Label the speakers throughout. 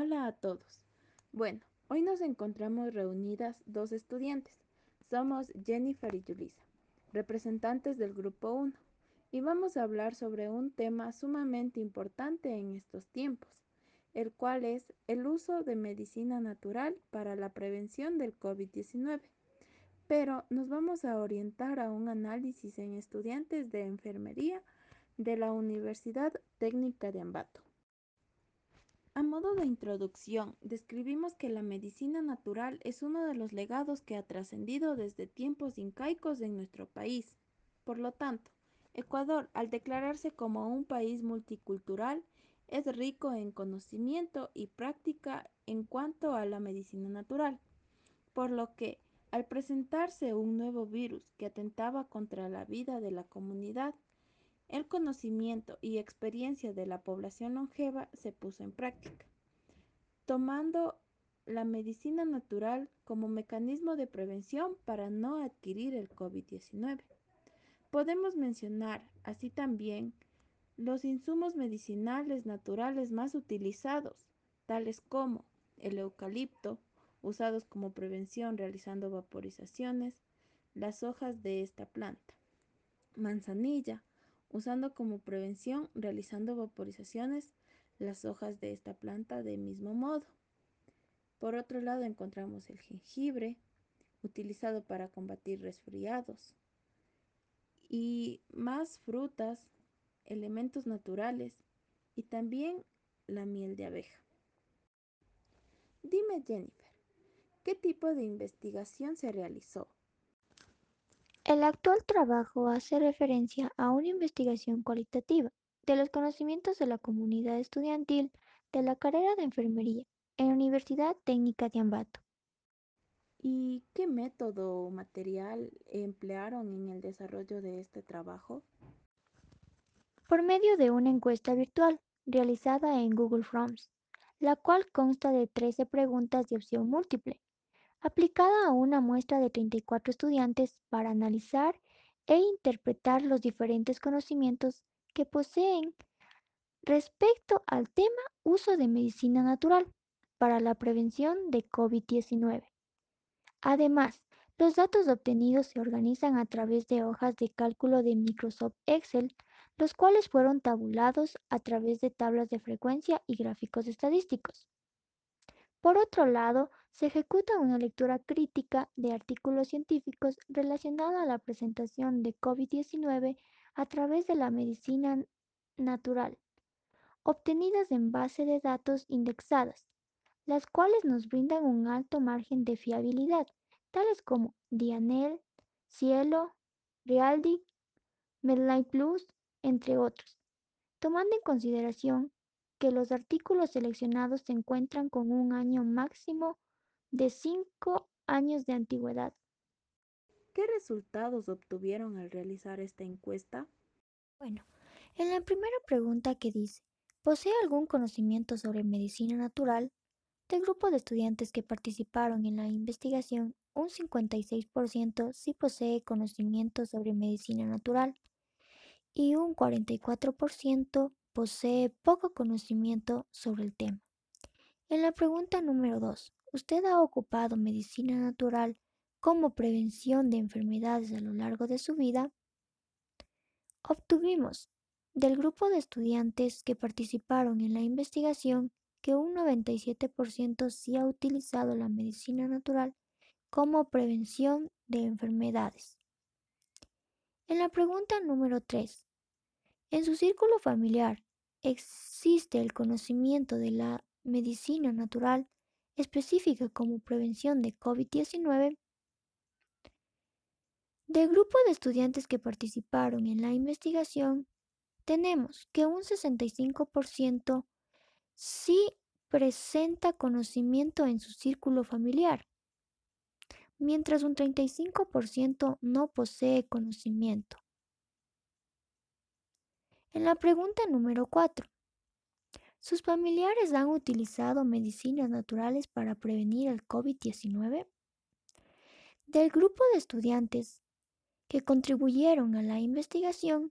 Speaker 1: Hola a todos. Bueno, hoy nos encontramos reunidas dos estudiantes. Somos Jennifer y Julissa, representantes del grupo 1, y vamos a hablar sobre un tema sumamente importante en estos tiempos, el cual es el uso de medicina natural para la prevención del COVID-19. Pero nos vamos a orientar a un análisis en estudiantes de enfermería de la Universidad Técnica de Ambato. A modo de introducción, describimos que la medicina natural es uno de los legados que ha trascendido desde tiempos incaicos en nuestro país. Por lo tanto, Ecuador, al declararse como un país multicultural, es rico en conocimiento y práctica en cuanto a la medicina natural, por lo que, al presentarse un nuevo virus que atentaba contra la vida de la comunidad, el conocimiento y experiencia de la población longeva se puso en práctica, tomando la medicina natural como mecanismo de prevención para no adquirir el COVID-19. Podemos mencionar así también los insumos medicinales naturales más utilizados, tales como el eucalipto, usados como prevención realizando vaporizaciones, las hojas de esta planta, manzanilla, usando como prevención realizando vaporizaciones las hojas de esta planta de mismo modo. Por otro lado encontramos el jengibre, utilizado para combatir resfriados, y más frutas, elementos naturales y también la miel de abeja. Dime Jennifer, ¿qué tipo de investigación se realizó?
Speaker 2: El actual trabajo hace referencia a una investigación cualitativa de los conocimientos de la comunidad estudiantil de la carrera de enfermería en la Universidad Técnica de Ambato.
Speaker 1: ¿Y qué método o material emplearon en el desarrollo de este trabajo?
Speaker 2: Por medio de una encuesta virtual realizada en Google Forms, la cual consta de 13 preguntas de opción múltiple aplicada a una muestra de 34 estudiantes para analizar e interpretar los diferentes conocimientos que poseen respecto al tema uso de medicina natural para la prevención de COVID-19. Además, los datos obtenidos se organizan a través de hojas de cálculo de Microsoft Excel, los cuales fueron tabulados a través de tablas de frecuencia y gráficos estadísticos. Por otro lado, se ejecuta una lectura crítica de artículos científicos relacionados a la presentación de COVID-19 a través de la medicina natural, obtenidas en base de datos indexadas, las cuales nos brindan un alto margen de fiabilidad, tales como Dianel, Cielo, Realdic, Medline Plus, entre otros, tomando en consideración que los artículos seleccionados se encuentran con un año máximo de cinco años de antigüedad.
Speaker 1: ¿Qué resultados obtuvieron al realizar esta encuesta?
Speaker 2: Bueno, en la primera pregunta que dice, ¿posee algún conocimiento sobre medicina natural? Del grupo de estudiantes que participaron en la investigación, un 56% sí posee conocimiento sobre medicina natural y un 44% posee poco conocimiento sobre el tema. En la pregunta número 2, ¿usted ha ocupado medicina natural como prevención de enfermedades a lo largo de su vida? Obtuvimos del grupo de estudiantes que participaron en la investigación que un 97% sí ha utilizado la medicina natural como prevención de enfermedades. En la pregunta número 3, en su círculo familiar, existe el conocimiento de la medicina natural específica como prevención de COVID-19, del grupo de estudiantes que participaron en la investigación, tenemos que un 65% sí presenta conocimiento en su círculo familiar, mientras un 35% no posee conocimiento. En la pregunta número 4, ¿sus familiares han utilizado medicinas naturales para prevenir el COVID-19? Del grupo de estudiantes que contribuyeron a la investigación,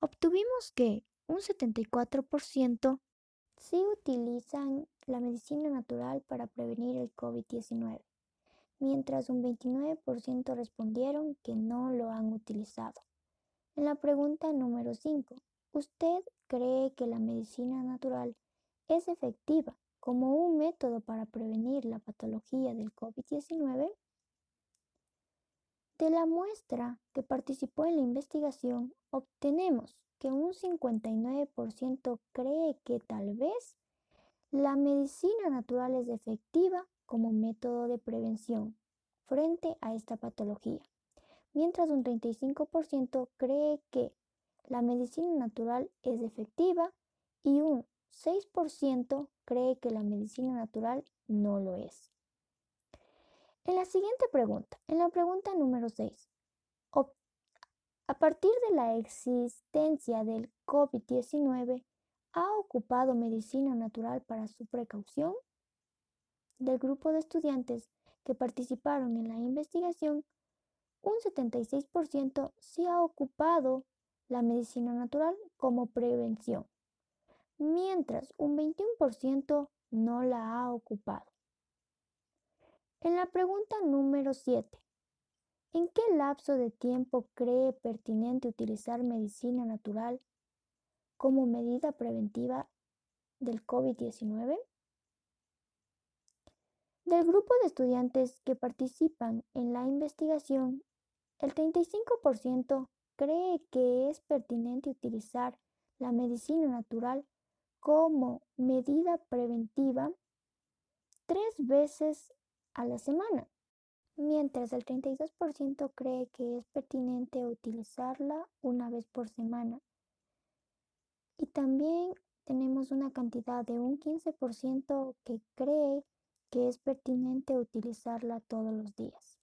Speaker 2: obtuvimos que un 74% sí utilizan la medicina natural para prevenir el COVID-19, mientras un 29% respondieron que no lo han utilizado. En la pregunta número 5, ¿usted cree que la medicina natural es efectiva como un método para prevenir la patología del COVID-19? De la muestra que participó en la investigación, obtenemos que un 59% cree que tal vez la medicina natural es efectiva como método de prevención frente a esta patología, mientras un 35% cree que la medicina natural es efectiva y un 6% cree que la medicina natural no lo es. En la siguiente pregunta, en la pregunta número 6, a partir de la existencia del COVID-19, ¿ha ocupado medicina natural para su precaución? Del grupo de estudiantes que participaron en la investigación, un 76% sí ha ocupado la medicina natural como prevención, mientras un 21% no la ha ocupado. En la pregunta número 7, ¿En qué lapso de tiempo cree pertinente utilizar medicina natural como medida preventiva del COVID-19? Del grupo de estudiantes que participan en la investigación, el 35% cree que es pertinente utilizar la medicina natural como medida preventiva tres veces a la semana mientras el 32% cree que es pertinente utilizarla una vez por semana. Y también tenemos una cantidad de un 15% que cree que es pertinente utilizarla todos los días.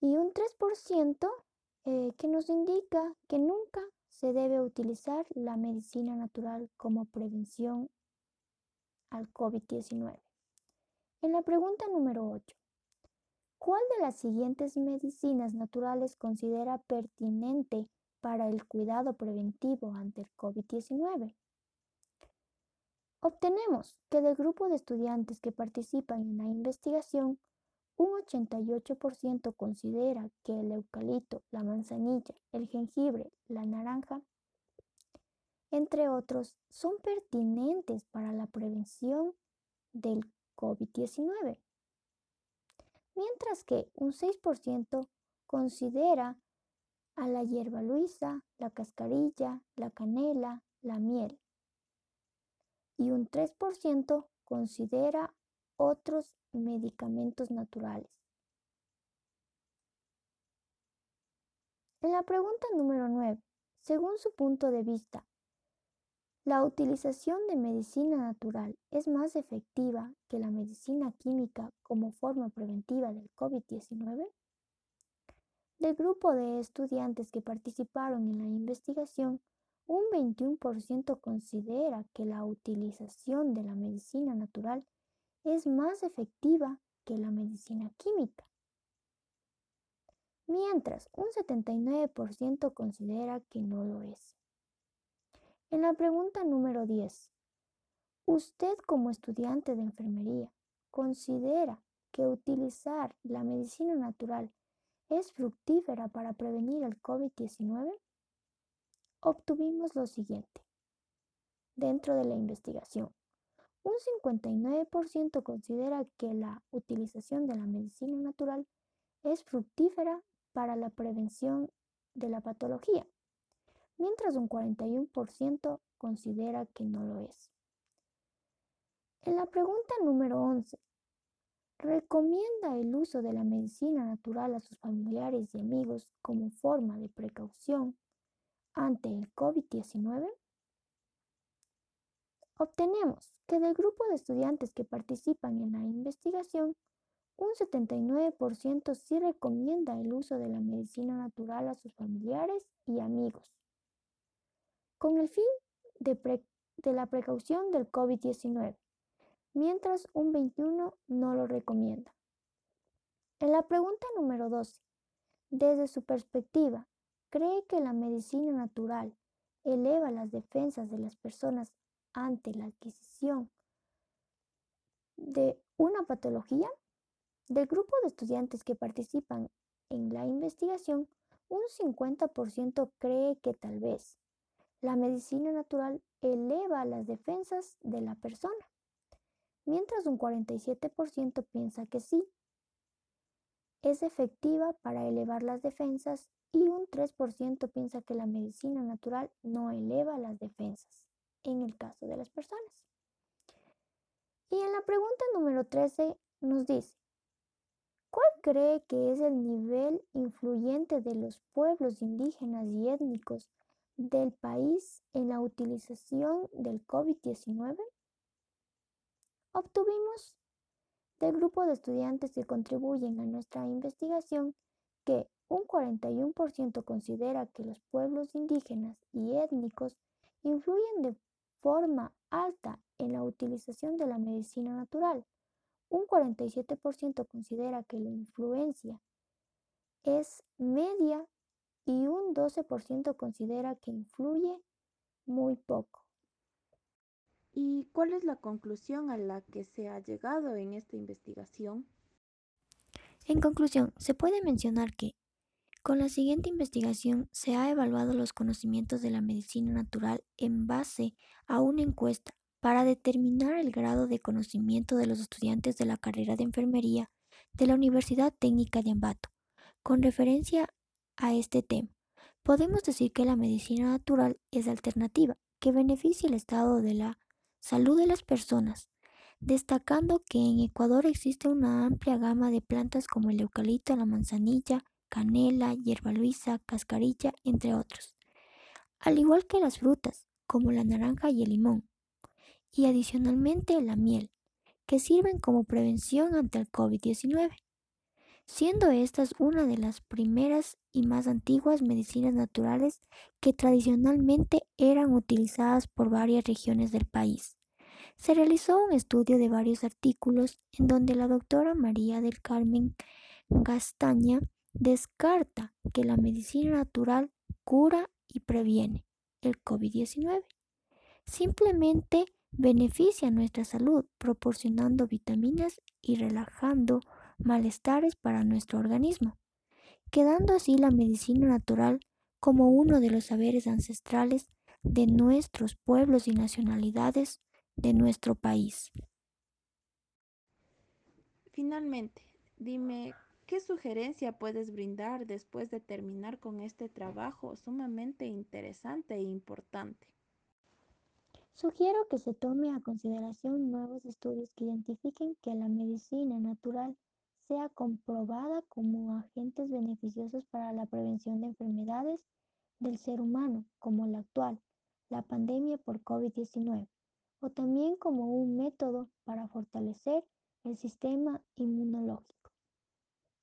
Speaker 2: Y un 3% eh, que nos indica que nunca se debe utilizar la medicina natural como prevención al COVID-19. En la pregunta número 8, ¿cuál de las siguientes medicinas naturales considera pertinente para el cuidado preventivo ante el COVID-19? Obtenemos que del grupo de estudiantes que participan en la investigación, un 88% considera que el eucalipto, la manzanilla, el jengibre, la naranja, entre otros, son pertinentes para la prevención del COVID-19, mientras que un 6% considera a la hierba luisa, la cascarilla, la canela, la miel, y un 3% considera otros medicamentos naturales. En la pregunta número 9, según su punto de vista, la utilización de medicina natural es más efectiva que la medicina química como forma preventiva del COVID-19. Del grupo de estudiantes que participaron en la investigación, un 21% considera que la utilización de la medicina natural es más efectiva que la medicina química, mientras un 79% considera que no lo es. En la pregunta número 10, ¿usted como estudiante de enfermería considera que utilizar la medicina natural es fructífera para prevenir el COVID-19? Obtuvimos lo siguiente. Dentro de la investigación, un 59% considera que la utilización de la medicina natural es fructífera para la prevención de la patología mientras un 41% considera que no lo es. En la pregunta número 11, ¿recomienda el uso de la medicina natural a sus familiares y amigos como forma de precaución ante el COVID-19? Obtenemos que del grupo de estudiantes que participan en la investigación, un 79% sí recomienda el uso de la medicina natural a sus familiares y amigos con el fin de, la precaución del COVID-19, mientras un 21 no lo recomienda. En la pregunta número 12, desde su perspectiva, ¿cree que la medicina natural eleva las defensas de las personas ante la adquisición de una patología, del grupo de estudiantes que participan en la investigación, un 50% cree que tal vez la medicina natural eleva las defensas de la persona, mientras un 47% piensa que sí, es efectiva para elevar las defensas y un 3% piensa que la medicina natural no eleva las defensas en el caso de las personas. Y en la pregunta número 13 nos dice, ¿cuál cree que es el nivel influyente de los pueblos indígenas y étnicos del país en la utilización del COVID-19? Obtuvimos del grupo de estudiantes que contribuyen a nuestra investigación que un 41% considera que los pueblos indígenas y étnicos influyen de forma alta en la utilización de la medicina natural. Un 47% considera que la influencia es media y un 12% considera que influye muy poco.
Speaker 1: ¿Y cuál es la conclusión a la que se ha llegado en esta investigación?
Speaker 2: En conclusión, se puede mencionar que con la siguiente investigación se ha evaluado los conocimientos de la medicina natural en base a una encuesta para determinar el grado de conocimiento de los estudiantes de la carrera de enfermería de la Universidad Técnica de Ambato. Con referencia a este tema, podemos decir que la medicina natural es alternativa, que beneficia el estado de la salud de las personas, destacando que en Ecuador existe una amplia gama de plantas como el eucalipto, la manzanilla, canela, hierba luisa, cascarilla, entre otros, al igual que las frutas, como la naranja y el limón, y adicionalmente la miel, que sirven como prevención ante el COVID-19, siendo estas una de las primeras y más antiguas medicinas naturales que tradicionalmente eran utilizadas por varias regiones del país. Se realizó un estudio de varios artículos en donde la doctora María del Carmen Gastaña descarta que la medicina natural cura y previene el COVID-19. Simplemente beneficia nuestra salud proporcionando vitaminas y relajando malestares para nuestro organismo, quedando así la medicina natural como uno de los saberes ancestrales de nuestros pueblos y nacionalidades de nuestro país.
Speaker 1: Finalmente, dime, ¿qué sugerencia puedes brindar después de terminar con este trabajo sumamente interesante e importante?
Speaker 2: Sugiero que se tome a consideración nuevos estudios que identifiquen que la medicina natural sea comprobada como agentes beneficiosos para la prevención de enfermedades del ser humano, como la actual, la pandemia por COVID-19, o también como un método para fortalecer el sistema inmunológico.